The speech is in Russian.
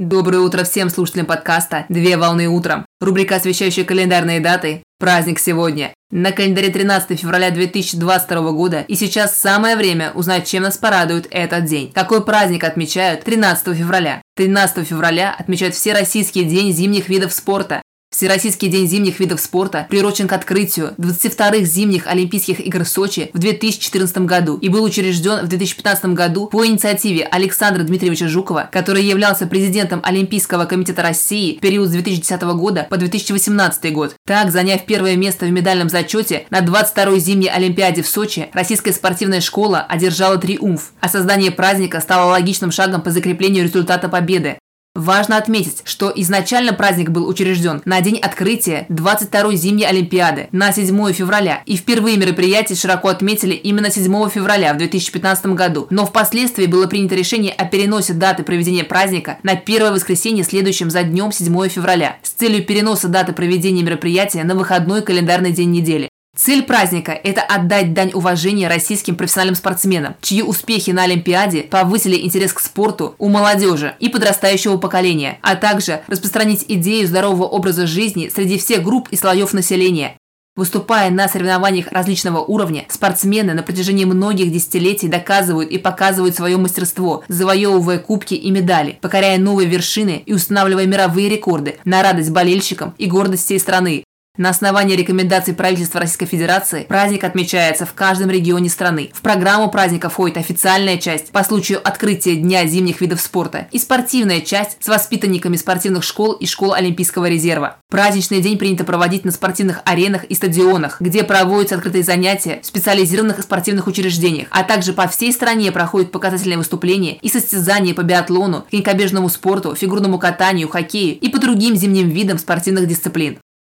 Доброе утро всем слушателям подкаста «Две волны утром». Рубрика, освещающая календарные даты. Праздник сегодня. На календаре 13 февраля 2022 года. И сейчас самое время узнать, чем нас порадует этот день. Какой праздник отмечают 13 февраля? 13 февраля отмечают Всероссийский день зимних видов спорта. Всероссийский день зимних видов спорта приурочен к открытию 22-х зимних Олимпийских игр в Сочи в 2014 году и был учрежден в 2015 году по инициативе Александра Дмитриевича Жукова, который являлся президентом Олимпийского комитета России в период с 2010 года по 2018 год. Так, заняв первое место в медальном зачете на 22-й зимней Олимпиаде в Сочи, российская спортивная школа одержала триумф, а создание праздника стало логичным шагом по закреплению результата победы. Важно отметить, что изначально праздник был учрежден на день открытия 22-й зимней Олимпиады на 7 февраля, и впервые мероприятие широко отметили именно 7 февраля в 2015 году, но впоследствии было принято решение о переносе даты проведения праздника на первое воскресенье следующим за днем 7 февраля с целью переноса даты проведения мероприятия на выходной календарный день недели. Цель праздника – это отдать дань уважения российским профессиональным спортсменам, чьи успехи на Олимпиаде повысили интерес к спорту у молодежи и подрастающего поколения, а также распространить идею здорового образа жизни среди всех групп и слоев населения. Выступая на соревнованиях различного уровня, спортсмены на протяжении многих десятилетий доказывают и показывают свое мастерство, завоевывая кубки и медали, покоряя новые вершины и устанавливая мировые рекорды на радость болельщикам и гордость всей страны. На основании рекомендаций правительства Российской Федерации праздник отмечается в каждом регионе страны. В программу праздника входит официальная часть по случаю открытия Дня зимних видов спорта и спортивная часть с воспитанниками спортивных школ и школ Олимпийского резерва. Праздничный день принято проводить на спортивных аренах и стадионах, где проводятся открытые занятия в специализированных спортивных учреждениях, а также по всей стране проходят показательные выступления и состязания по биатлону, конькобежному спорту, фигурному катанию, хоккею и по другим зимним видам спортивных дисциплин.